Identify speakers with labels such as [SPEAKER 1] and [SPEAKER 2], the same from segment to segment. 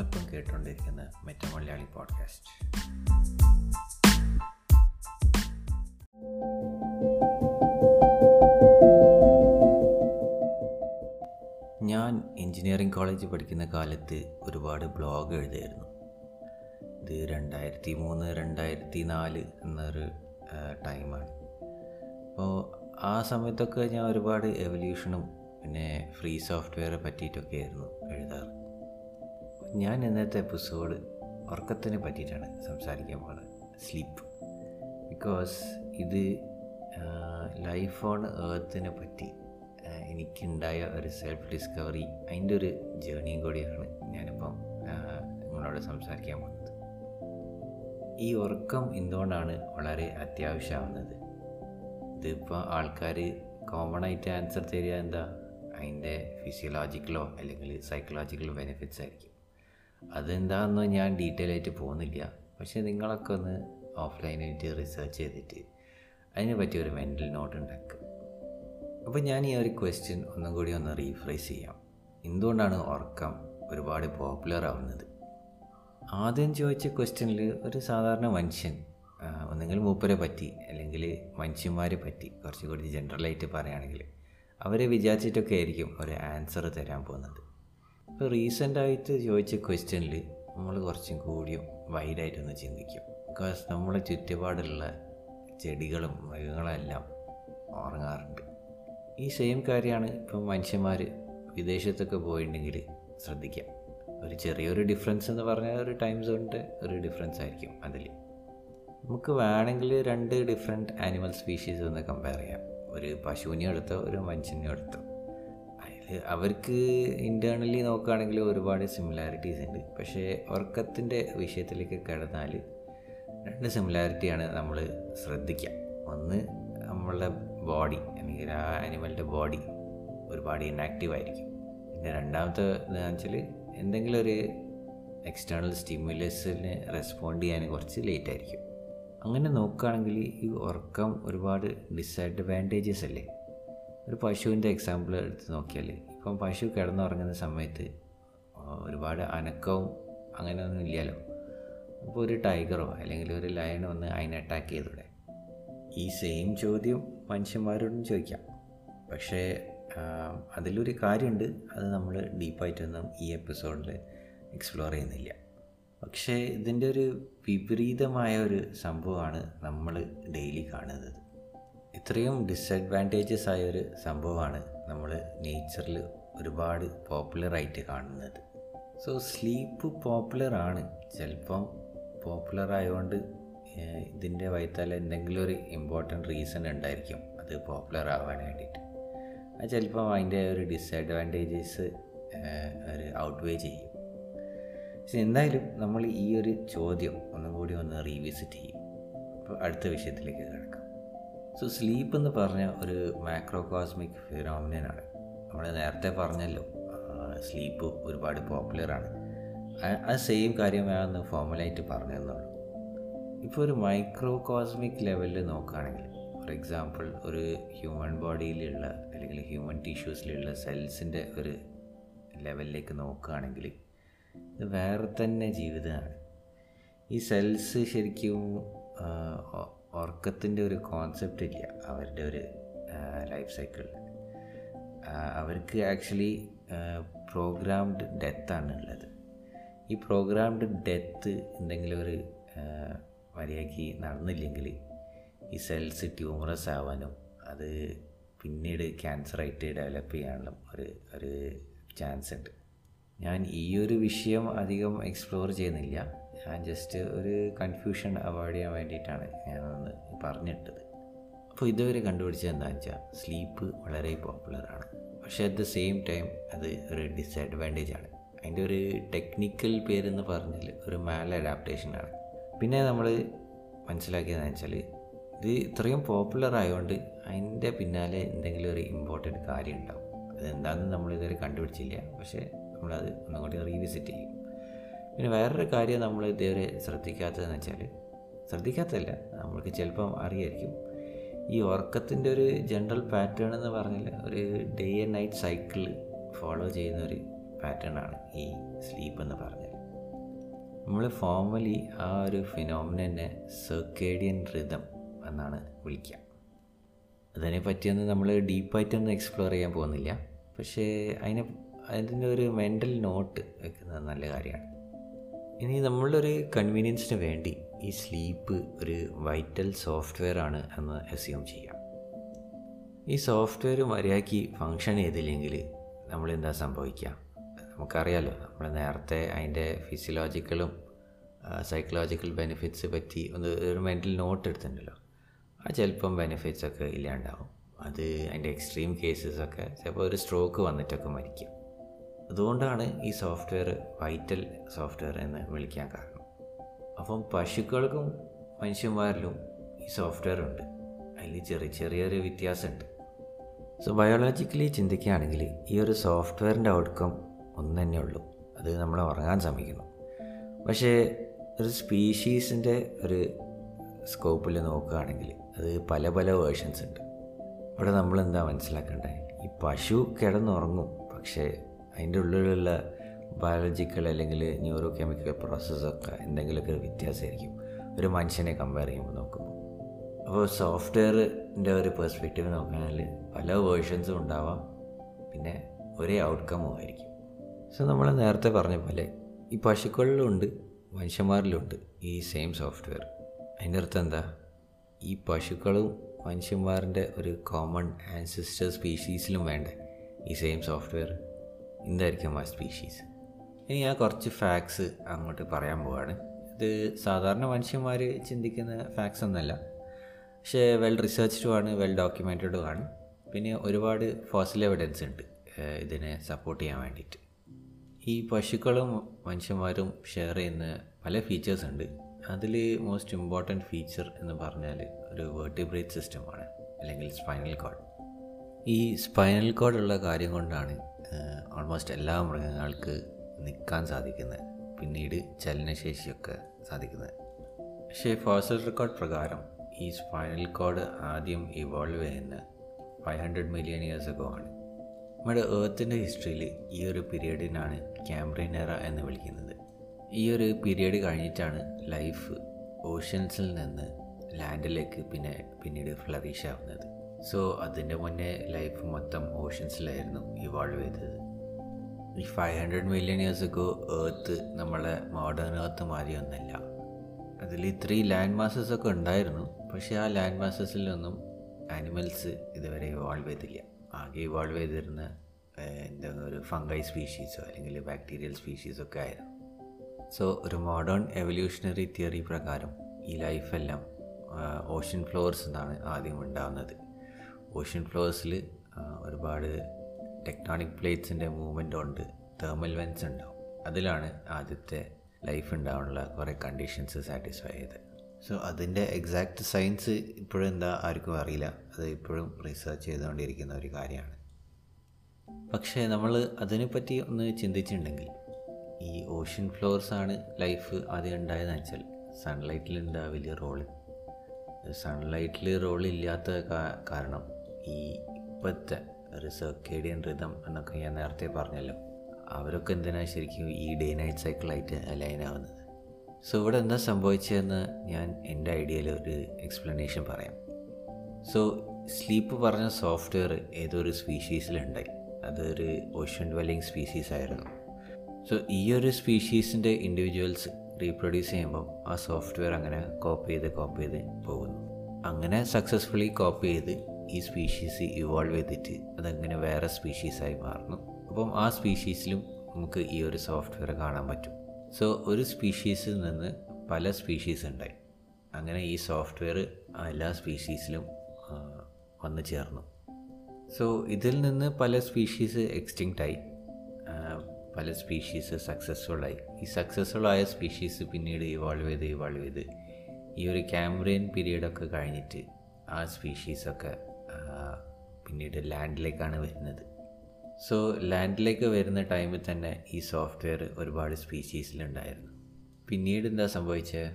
[SPEAKER 1] നിങ്ങളിപ്പം കേട്ടുകൊണ്ടിരിക്കുന്ന meta Malayali podcast ഞാൻ എൻജിനീയറിംഗ് കോളേജിൽ പഠിക്കുന്ന കാലത്ത് ഒരുപാട് ബ്ലോഗ് എഴുതിയിരുന്നു. ഇത് രണ്ടായിരത്തി മൂന്ന് രണ്ടായിരത്തി നാല് എന്നൊരു ടൈമാണ് അപ്പോൾ ആ സമയത്തൊക്കെ ഞാൻ ഒരുപാട് എവല്യൂഷനും പിന്നെ ഫ്രീ സോഫ്റ്റ്വെയറെ പറ്റിയിട്ടൊക്കെ ആയിരുന്നു എഴുതാറ്. ഞാൻ ഇന്നത്തെ എപ്പിസോഡ് ഉറക്കത്തിനെ പറ്റിയിട്ടാണ് സംസാരിക്കാൻ പോകുന്നത്. സ്ലീപ്പ് ബിക്കോസ് ഇത് ലൈഫ് ഓൺ ഏർത്തിനെ പറ്റി എനിക്കുണ്ടായ ഒരു സെൽഫ് ഡിസ്കവറി അതിന്റെ ഒരു ജേണിയും കൂടിയാണ് ഞാനിപ്പം നിങ്ങളോട് സംസാരിക്കാൻ പോകുന്നത്. ഈ ഉറക്കം എന്തുകൊണ്ടാണ് വളരെ അത്യാവശ്യമാവുന്നത്? ഇതിപ്പോൾ ആൾക്കാർ കോമൺ ആയിട്ട് ആൻസർ തരിക എന്താ? അതിന്റെ ഫിസിയോളജിക്കലോ അല്ലെങ്കിൽ സൈക്കോളജിക്കലോ ബെനിഫിറ്റ്സ് ആയിരിക്കും. അതെന്താണെന്ന് ഞാൻ ഡീറ്റെയിൽ ആയിട്ട് പോകുന്നില്ല. പക്ഷേ നിങ്ങളൊക്കെ ഒന്ന് ഓഫ്ലൈനായിട്ട് റിസർച്ച് ചെയ്തിട്ട് അതിനെ പറ്റി ഒരു മെന്റൽ നോട്ട് ഉണ്ടാക്കുക അപ്പോൾ ഞാൻ ഈ ഒരു ക്വസ്റ്റ്യൻ ഒന്നും കൂടി ഒന്ന് റീഫ്രൈസ് ചെയ്യാം. എന്തുകൊണ്ടാണ് ഉറക്കം ഒരുപാട് പോപ്പുലർ ആവുന്നത്? ആദ്യം ചോദിച്ച ക്വസ്റ്റ്യനിൽ ഒരു സാധാരണ മനുഷ്യൻ ഒന്നെങ്കിൽ മൂപ്പരെ പറ്റി അല്ലെങ്കിൽ മനുഷ്യന്മാരെ പറ്റി കുറച്ചുകൂടി ജനറലായിട്ട് പറയുകയാണെങ്കിൽ അവരെ വിചാരിച്ചിട്ടൊക്കെ ആയിരിക്കും ഒരു ആൻസർ തരാൻ പോകുന്നത്. ഇപ്പോൾ റീസെന്റായിട്ട് ചോദിച്ച ക്വസ്റ്റ്യനിൽ നമ്മൾ കുറച്ചും കൂടിയും വൈഡായിട്ടൊന്ന് ചിന്തിക്കും. ബിക്കോസ് നമ്മളെ ചുറ്റുപാടുള്ള ചെടികളും മൃഗങ്ങളും എല്ലാം ഉറങ്ങാറുണ്ട്. ഈ സെയിം കാര്യമാണ് ഇപ്പം മനുഷ്യന്മാർ വിദേശത്തൊക്കെ പോയിട്ടുണ്ടെങ്കിൽ ശ്രദ്ധിക്കാം. ഒരു ചെറിയൊരു ഡിഫറൻസ് എന്ന് പറഞ്ഞാൽ ഒരു ടൈം സോണിന്റെ ഒരു ഡിഫറൻസ് ആയിരിക്കും അതിൽ നമുക്ക് വേണമെങ്കിൽ രണ്ട് ഡിഫറെന്റ് ആനിമൽ സ്പീഷീസ് ഒന്ന് കമ്പയർ ചെയ്യാം. ഒരു പശുവിനെ എടുത്തോ ഒരു മനുഷ്യനെ എടുത്തോ. അവർക്ക് ഇന്റേർണലി നോക്കുകയാണെങ്കിൽ ഒരുപാട് സിമിലാരിറ്റീസ് ഉണ്ട്. പക്ഷേ ഉറക്കത്തിന്റെ വിഷയത്തിലേക്ക് കടന്നാൽ രണ്ട് സിമിലാരിറ്റിയാണ് നമ്മൾ ശ്രദ്ധിക്കുക. ഒന്ന് നമ്മളുടെ ബോഡി അല്ലെങ്കിൽ ആ ആനിമലിന്റെ ബോഡി ഒരുപാട് ഇനാക്റ്റീവ് ആയിരിക്കും. പിന്നെ രണ്ടാമത്തെ എന്താണെന്ന് വെച്ചാൽ എന്തെങ്കിലും ഒരു എക്സ്റ്റേണൽ സ്റ്റിമുലസിന് റെസ്പോണ്ട് ചെയ്യാൻ കുറച്ച് ലേറ്റ് ആയിരിക്കും. അങ്ങനെ നോക്കുകയാണെങ്കിൽ ഈ ഉറക്കം ഒരുപാട് ഡിസഡ്വാന്റേജസ് അല്ലേ? ഒരു പശുവിന്റെ എക്സാമ്പിൾ എടുത്ത് നോക്കിയാൽ ഇപ്പം പശു കിടന്നുറങ്ങുന്ന സമയത്ത് ഒരുപാട് അനക്കവും അങ്ങനെയൊന്നും ഇല്ലല്ലോ. അപ്പോൾ ഒരു ടൈഗറോ അല്ലെങ്കിൽ ഒരു ലയണോ ഒന്ന് അതിനെ അറ്റാക്ക് ചെയ്തൂടെ? ഈ സെയിം ചോദ്യം മനുഷ്യന്മാരോടും ചോദിക്കാം. പക്ഷേ അതിലൊരു കാര്യമുണ്ട്. അത് നമ്മൾ ഡീപ്പായിട്ടൊന്നും ഈ എപ്പിസോഡിൽ എക്സ്പ്ലോർ ചെയ്യുന്നില്ല. പക്ഷേ ഇതിന്റെ ഒരു വിപരീതമായ ഒരു സംഭവമാണ് നമ്മൾ ഡെയിലി കാണുന്നത്. ഇത്രയും ഡിസഡ്വാന്റേജസ് ആയൊരു സംഭവമാണ് നമ്മൾ നേച്ചറിൽ ഒരുപാട് പോപ്പുലറായിട്ട് കാണുന്നത്. സോ സ്ലീപ്പ് പോപ്പുലറാണ് ചിലപ്പം പോപ്പുലർ ആയതുകൊണ്ട് ഇതിന്റെ വൈത്താൽ എന്തെങ്കിലും ഒരു ഇമ്പോർട്ടന്റ് റീസൺ ഉണ്ടായിരിക്കും അത് പോപ്പുലർ ആവാൻ വേണ്ടിയിട്ട്. അത് ചിലപ്പം അതിന്റെ ഒരു ഡിസഡ്വാന്റേജസ് ഒരു ഔട്ട്വേ ചെയ്യും. പക്ഷെ എന്തായാലും നമ്മൾ ഈ ഒരു ചോദ്യം ഒന്നും കൂടി ഒന്ന് റീവിസിറ്റ് ചെയ്യും. അപ്പോൾ അടുത്ത വിഷയത്തിലേക്ക് കിടക്കാം. സോ സ്ലീപ്പ് എന്ന് പറഞ്ഞ ഒരു മാക്രോ മാക്രോകോസ്മിക് ഫിനോമിനാണ് നമ്മൾ നേരത്തെ പറഞ്ഞല്ലോ സ്ലീപ്പ് ഒരുപാട് പോപ്പുലറാണ് ആ സെയിം കാര്യം ഞാൻ ഫോർമലായിട്ട് പറഞ്ഞു തന്നുള്ളൂ ഇപ്പോൾ ഒരു മൈക്രോ കോസ്മിക് ലെവലിൽ നോക്കുകയാണെങ്കിൽ ഫോർ എക്സാമ്പിൾ ഒരു ഹ്യൂമൻ ബോഡിയിലുള്ള അല്ലെങ്കിൽ ഹ്യൂമൻ ടിഷ്യൂസിലുള്ള സെൽസിന്റെ ഒരു ലെവലിലേക്ക് നോക്കുകയാണെങ്കിൽ ഇത് വേറെ തന്നെ ജീവിതമാണ്. ഈ സെൽസ് ശരിക്കും ഉറക്കത്തിന്റെ ഒരു കോൺസെപ്റ്റ് ഇല്ല. അവരുടെ ഒരു ലൈഫ് സൈക്കിളിൽ അവർക്ക് ആക്ച്വലി പ്രോഗ്രാംഡ് ഡെത്താണ് ഉള്ളത്. ഈ പ്രോഗ്രാംഡ് ഡെത്ത് എന്തെങ്കിലും ഒരു മര്യാദയ്ക്ക് നടന്നില്ലെങ്കിൽ ഈ സെൽസ് ട്യൂമറസ് ആവാനും അത് പിന്നീട് ക്യാൻസറായിട്ട് ഡെവലപ്പ് ചെയ്യാനുള്ള ഒരു ഒരു ചാൻസ് ഉണ്ട്. ഞാൻ ഈ ഒരു വിഷയം അധികം എക്സ്പ്ലോർ ചെയ്യുന്നില്ല. ഞാൻ ജസ്റ്റ് ഒരു കൺഫ്യൂഷൻ അവോയ്ഡ് ചെയ്യാൻ വേണ്ടിയിട്ടാണ് ഞാനൊന്ന് പറഞ്ഞിട്ടത്. അപ്പോൾ ഇതുവരെ കണ്ടുപിടിച്ചത് എന്താണെന്ന് വെച്ചാൽ സ്ലീപ്പ് വളരെ പോപ്പുലറാണ് പക്ഷേ അറ്റ് ദ സെയിം ടൈം അത് ഒരു ഡിസഡ്വാന്റേജ് ആണ്. അതിന്റെ ഒരു ടെക്നിക്കൽ പേരെന്ന് പറഞ്ഞാൽ ഒരു മാൽ അഡാപ്റ്റേഷനാണ് പിന്നെ നമ്മൾ മനസ്സിലാക്കിയതെന്ന് വെച്ചാൽ ഇത് ഇത്രയും പോപ്പുലർ ആയതുകൊണ്ട് അതിന്റെ പിന്നാലെ എന്തെങ്കിലും ഒരു ഇമ്പോർട്ടന്റ് കാര്യം ഉണ്ടാവും. അതെന്താണെന്ന് നമ്മൾ ഇതുവരെ കണ്ടുപിടിച്ചില്ല. പക്ഷേ നമ്മളത് ഒന്നും കൂടി റീവിസിറ്റ് ചെയ്യും. പിന്നെ വേറൊരു കാര്യം നമ്മൾ ഇതുവരെ ശ്രദ്ധിക്കാത്തതെന്ന് വെച്ചാൽ ശ്രദ്ധിക്കാത്തതല്ല നമ്മൾക്ക് ചിലപ്പം അറിയായിരിക്കും. ഈ ഉറക്കത്തിന്റെ ഒരു ജനറൽ പാറ്റേൺ എന്ന് പറഞ്ഞാൽ ഒരു day and night cycle follow ചെയ്യുന്ന ഒരു പാറ്റേൺ ആണ് ഈ സ്ലീപ്പ് എന്ന് പറഞ്ഞാൽ നമ്മൾ ഫോർമലി ആ ഒരു ഫിനോമിനെ സർക്കേഡിയൻ റിതം എന്നാണ് വിളിക്കുക. അതിനെ പറ്റിയൊന്നും നമ്മൾ ഡീപ്പായിട്ടൊന്നും എക്സ്പ്ലോർ ചെയ്യാൻ പോകുന്നില്ല. പക്ഷേ അതിനെ അതിന്റെ ഒരു മെന്റൽ നോട്ട് വെക്കുന്നത് നല്ല കാര്യമാണ്. ഇനി നമ്മളൊരു കൺവീനിയൻസിന് വേണ്ടി ഈ സ്ലീപ്പ് ഒരു വൈറ്റൽ സോഫ്റ്റ്വെയർ ആണ് എന്ന് അസ്യൂം ചെയ്യാം. ഈ സോഫ്റ്റ്വെയർ മര്യാദയ്ക്ക് ഫങ്ഷൻ ചെയ്തില്ലെങ്കിൽ നമ്മൾ എന്താ സംഭവിക്കുക? നമുക്കറിയാലോ നമ്മൾ നേരത്തെ അതിന്റെ ഫിസിയോളജിക്കലും സൈക്കോളജിക്കൽ ബെനിഫിറ്റ്സ് പറ്റി ഒന്ന് ഒരു മെന്റൽ നോട്ട് എടുത്തിട്ടുണ്ടല്ലോ. ആ ചിലപ്പം ബെനിഫിറ്റ്സ് ഒക്കെ ഇല്ലാണ്ടാവും. അത് അതിന്റെ എക്സ്ട്രീം കേസസ് ഒക്കെ ചിലപ്പോൾ ഒരു സ്ട്രോക്ക് വന്നിട്ടൊക്കെ മരിക്കും. അതുകൊണ്ടാണ് ഈ സോഫ്റ്റ്വെയർ വൈറ്റൽ സോഫ്റ്റ്വെയർ എന്ന് വിളിക്കാൻ കാരണം. അപ്പം പശുക്കൾക്കും മനുഷ്യന്മാരിലും ഈ സോഫ്റ്റ്വെയർ ഉണ്ട്. അതിൽ ചെറിയ ചെറിയൊരു വ്യത്യാസമുണ്ട്. സോ ബയോളജിക്കലി ചിന്തിക്കുകയാണെങ്കിൽ ഈ ഒരു സോഫ്റ്റ്വെയറിന്റെ ഔട്ട്കം ഒന്ന് തന്നെ ഉള്ളൂ. അത് നമ്മൾ ഉറങ്ങാൻ ശ്രമിക്കുന്നു. പക്ഷേ ഒരു സ്പീഷീസിന്റെ ഒരു സ്കോപ്പിൽ നോക്കുകയാണെങ്കിൽ അത് പല പല വേർഷൻസ് ഉണ്ട്. ഇവിടെ നമ്മൾ എന്താ മനസ്സിലാക്കേണ്ടത്? ഈ പശു കിടന്നുറങ്ങും. പക്ഷേ അതിന്റെ ഉള്ളിലുള്ള ബയോളജിക്കൽ അല്ലെങ്കിൽ ന്യൂറോ കെമിക്കൽ പ്രോസസ്സൊക്കെ എന്തെങ്കിലുമൊക്കെ ഒരു വ്യത്യാസമായിരിക്കും. ഒരു മനുഷ്യനെ കമ്പയർ ചെയ്യുമ്പോൾ നോക്കുമ്പോൾ. അപ്പോൾ സോഫ്റ്റ്വെയറിന്റെ ഒരു പെർസ്പെക്റ്റീവ് നോക്കുകയാണെങ്കിൽ പല വേർഷൻസും ഉണ്ടാവാം. പിന്നെ ഒരേ ഔട്ട്കമ്മും ആയിരിക്കും. സോ നമ്മൾ നേരത്തെ പറഞ്ഞ പോലെ ഈ പശുക്കളിലുണ്ട് മനുഷ്യന്മാരിലുണ്ട് ഈ സെയിം സോഫ്റ്റ്വെയർ അതിന്റെ അർത്ഥം എന്താ? ഈ പശുക്കളും മനുഷ്യന്മാരുടെ ഒരു കോമൺ ആൻസിസ്റ്റർ സ്പീഷീസിലും വേണ്ട ഈ സെയിം സോഫ്റ്റ്വെയർ എന്തായിരിക്കും ആ സ്പീഷീസ് ഇനി ഞാൻ കുറച്ച് ഫാക്ട്സ് അങ്ങോട്ട് പറയാൻ പോവാണ്. ഇത് സാധാരണ മനുഷ്യന്മാർ ചിന്തിക്കുന്ന ഫാക്ട്സ് ഒന്നല്ല പക്ഷേ വെൽ റിസർച്ച്ഡും ആണ് വെൽ ഡോക്യുമെന്റഡും ആണ്. പിന്നെ ഒരുപാട് ഫോസിൽ എവിഡൻസ് ഉണ്ട് ഇതിനെ സപ്പോർട്ട് ചെയ്യാൻ വേണ്ടിയിട്ട്. ഈ പശുക്കളും മനുഷ്യന്മാരും ഷെയർ ചെയ്യുന്ന പല ഫീച്ചേഴ്സ് ഉണ്ട്. അതിൽ മോസ്റ്റ് ഇമ്പോർട്ടന്റ് ഫീച്ചർ എന്ന് പറഞ്ഞാൽ ഒരു വേർട്ടിബ്രേറ്റ് സിസ്റ്റമാണ് അല്ലെങ്കിൽ സ്പൈനൽ കോഡ് ഈ സ്പൈനൽ കോഡുള്ള കാര്യം കൊണ്ടാണ് ഓൾമോസ്റ്റ് എല്ലാ മൃഗങ്ങൾക്ക് നിൽക്കാൻ സാധിക്കുന്നത്. പിന്നീട് ചലനശേഷിയൊക്കെ സാധിക്കുന്നത്. പക്ഷേ ഫോസൽ റെക്കോർഡ് പ്രകാരം ഈ സ്പൈനൽ കോഡ് ആദ്യം ഇവോൾവ് ചെയ്യുന്ന ഫൈവ് ഹൺഡ്രഡ് മില്യൺ ഇയേഴ്സ് ഒക്കെ ആണ്. നമ്മുടെ ഏർത്തിന്റെ ഹിസ്റ്ററിയിൽ ഈ ഒരു പീരീഡിനാണ് ക്യാമ്പ്രിയൻ എറ എന്ന് വിളിക്കുന്നത്. ഈ ഒരു പീരീഡ് കഴിഞ്ഞിട്ടാണ് ലൈഫ് ഓഷ്യൻസിൽ നിന്ന് ലാൻഡിലേക്ക് പിന്നെ പിന്നീട് ഫ്ലറിഷ് ആവുന്നത്. സോ അതിന്റെ മുന്നേ ലൈഫ് മൊത്തം ഓഷൻസിലായിരുന്നു ഇവോൾവ് ചെയ്തത്. ഈ ഫൈവ് ഹൺഡ്രഡ് മില്യൺ ഇയേഴ്സ് ഒക്കെ ഏർത്ത് നമ്മളെ മോഡേൺ ഏർത്ത് മാറിയൊന്നല്ല അതിൽ ഇത്രയും ലാൻഡ് മാസസ് ഒക്കെ ഉണ്ടായിരുന്നു. പക്ഷേ ആ ലാൻഡ് മാസസിലൊന്നും ആനിമൽസ് ഇതുവരെ ഇവോൾവ് ചെയ്തില്ല. ആകെ ഇവോൾവ് ചെയ്തിരുന്ന എന്താ ഒരു ഫംഗൈ സ്പീഷീസോ അല്ലെങ്കിൽ ബാക്ടീരിയൽ സ്പീഷീസോ ഒക്കെ ആയിരുന്നു. സോ ഒരു മോഡേൺ എവല്യൂഷണറി തിയറി പ്രകാരം ഈ ലൈഫെല്ലാം ഓഷ്യൻ ഫ്ലോർസ് എന്നാണ് ആദ്യം ഉണ്ടാകുന്നത് ഓഷ്യൻ ഫ്ലോഴ്സിൽ ഒരുപാട് ടെക്ടോണിക് പ്ലേറ്റ്സിന്റെ മൂവ്മെന്റ് ഉണ്ട് തേർമൽ വെൻസ് ഉണ്ടാവും. അതിലാണ് ആദ്യത്തെ ലൈഫ് ഉണ്ടാവാനുള്ള കുറേ കണ്ടീഷൻസ് സാറ്റിസ്ഫൈ ചെയ്തത്. സോ അതിന്റെ എക്സാക്റ്റ് സയൻസ് ഇപ്പോഴും എന്താ ആർക്കും അറിയില്ല. അത് ഇപ്പോഴും റിസർച്ച് ചെയ്തുകൊണ്ടിരിക്കുന്ന ഒരു കാര്യമാണ്. പക്ഷേ നമ്മൾ അതിനെപ്പറ്റി ഒന്ന് ചിന്തിച്ചിട്ടുണ്ടെങ്കിൽ ഈ ഓഷ്യൻ ഫ്ലോർസ് ആണ് ലൈഫ് ആദ്യം ഉണ്ടായതെന്ന് വെച്ചാൽ സൺലൈറ്റിൽ ഉണ്ടാവില്ല റോൾ സൺലൈറ്റിൽ റോൾ ഇല്ലാത്ത കാരണം ഈ ഇപ്പോഴത്തെ ഒരു സർക്കേഡിയൻ റിതം എന്നൊക്കെ ഞാൻ നേരത്തെ പറഞ്ഞല്ലോ. അവരൊക്കെ എന്തിനാ ശരിക്കും ഈ ഡേ നൈറ്റ് സൈക്കിളായിട്ട് അലൈൻ ആവുന്നത്? സോ ഇവിടെ എന്താ സംഭവിച്ചതെന്ന് ഞാൻ എന്റെ ഐഡിയയിൽ ഒരു എക്സ്പ്ലനേഷൻ പറയാം. സോ സ്ലീപ്പ് പറഞ്ഞ സോഫ്റ്റ്വെയർ ഏതൊരു സ്പീഷീസിലുണ്ടായി അതൊരു ഓഷ്യൻ ഡ്വെല്ലിംഗ് സ്പീഷീസ് ആയിരുന്നു സോ ഈ ഒരു സ്പീഷീസിന്റെ ഇൻഡിവിജ്വൽസ് റീപ്രൊഡ്യൂസ് ചെയ്യുമ്പം ആ സോഫ്റ്റ്വെയർ അങ്ങനെ കോപ്പി ചെയ്ത് കോപ്പി ചെയ്ത് പോകുന്നു. അങ്ങനെ സക്സസ്ഫുള്ളി കോപ്പി ചെയ്ത് ഈ സ്പീഷീസ് ഇവോൾവ് ചെയ്തിട്ട് അതങ്ങനെ വേറെ സ്പീഷീസായി മാറുന്നു. അപ്പം ആ സ്പീഷീസിലും നമുക്ക് ഈ ഒരു സോഫ്റ്റ്വെയർ കാണാൻ പറ്റും. സോ ഒരു സ്പീഷീസിൽ നിന്ന് പല സ്പീഷീസ് ഉണ്ടായി. അങ്ങനെ ഈ സോഫ്റ്റ്വെയർ എല്ലാ സ്പീഷീസിലും വന്നു ചേർന്നു. സോ ഇതിൽ നിന്ന് പല സ്പീഷീസ് എക്സ്റ്റിങ്ക്റ്റായി പല സ്പീഷീസ് സക്സസ്ഫുള്ളായി ഈ സക്സസ്ഫുൾ ആയ സ്പീഷീസ് പിന്നീട് ഇവോൾവ് ചെയ്ത് ഇവോൾവ് ചെയ്ത് ഈ ഒരു ക്യാമറയിൻ പീരീഡൊക്കെ കഴിഞ്ഞിട്ട് ആ സ്പീഷീസൊക്കെ പിന്നീട് ലാൻഡിലേക്കാണ് വരുന്നത്. സോ ലാൻഡിലേക്ക് വരുന്ന ടൈമിൽ തന്നെ ഈ സോഫ്റ്റ്വെയർ ഒരുപാട് സ്പീഷീസിലുണ്ടായിരുന്നു പിന്നീട് എന്താ സംഭവിച്ചത്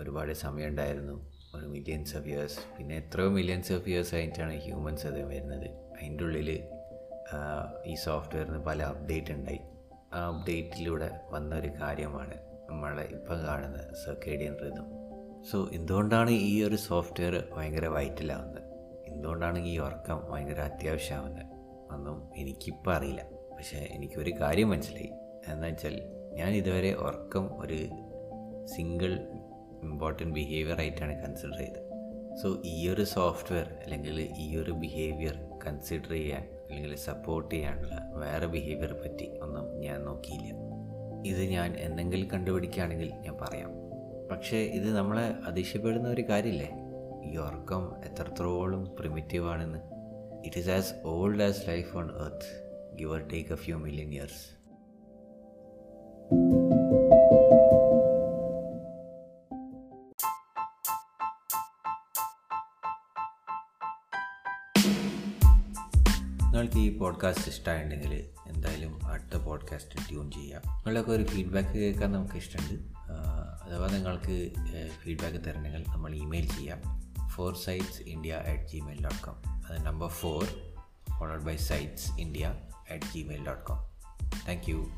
[SPEAKER 1] ഒരുപാട് സമയം ഉണ്ടായിരുന്നു. ഒരു മില്യൻസ് ഓഫ് ഇയേഴ്സ് പിന്നെ എത്രയോ മില്യൻസ് ഓഫ് ഇയേഴ്സ് ആയിട്ടാണ് ഹ്യൂമൻസ് അത് വരുന്നത്. അതിന്റെ ഉള്ളിൽ ഈ സോഫ്റ്റ്വെയറിന് പല അപ്ഡേറ്റ് ഉണ്ടായി. ആ അപ്ഡേറ്റിലൂടെ വന്ന ഒരു കാര്യമാണ് നമ്മളെ ഇപ്പം കാണുന്ന സർക്കേഡിയൻ റിതം സോ എന്തുകൊണ്ടാണ് ഈ ഒരു സോഫ്റ്റ്വെയർ ഭയങ്കര വൈറ്റലാവുന്നത് എന്തുകൊണ്ടാണ് ഈ ഉറക്കം ഭയങ്കര അത്യാവശ്യമാവുന്നത് ഒന്നും എനിക്കിപ്പോൾ അറിയില്ല. പക്ഷേ എനിക്കൊരു കാര്യം മനസ്സിലായി. എന്താ വെച്ചാൽ ഞാൻ ഇതുവരെ ഉറക്കം ഒരു സിംഗിൾ ഇമ്പോർട്ടന്റ് ബിഹേവിയർ ആയിട്ടാണ് കൺസിഡർ ചെയ്തത്. സോ ഈ ഒരു സോഫ്റ്റ്വെയർ അല്ലെങ്കിൽ ഈ ഒരു ബിഹേവിയർ കൺസിഡർ ചെയ്യാൻ അല്ലെങ്കിൽ സപ്പോർട്ട് ചെയ്യാനുള്ള വേറെ ബിഹേവിയർ പറ്റി ഒന്നും ഞാൻ നോക്കിയില്ല. ഇത് ഞാൻ എന്തെങ്കിലും കണ്ടുപിടിക്കുകയാണെങ്കിൽ ഞാൻ പറയാം. പക്ഷേ ഇത് നമ്മളെ അതിശയപ്പെടുന്ന ഒരു കാര്യമില്ലേ? ഈ ഉറക്കം എത്രത്തോളം പ്രിമിറ്റീവ് ആണെന്ന്. It is as old as life on earth give or take a few million years നിങ്ങൾക്ക് ഈ പോഡ്കാസ്റ്റ് ഇഷ്ടമായിട്ടുണ്ടെങ്കിൽ എന്തായാലും അടുത്ത പോഡ്കാസ്റ്റ് ട്യൂൺ ചെയ്യാം. നിങ്ങളൊക്കെ ഒരു ഫീഡ്ബാക്ക് കേൾക്കാൻ നമുക്ക് ഇഷ്ടമുണ്ട് അഥവാ നിങ്ങൾക്ക് ഫീഡ്ബാക്ക് തരണമെങ്കിൽ നമ്മൾ ഇമെയിൽ ചെയ്യാം. forsightsindia at gmail.com and number 4 followed by sightsindia at gmail.com. Thank you.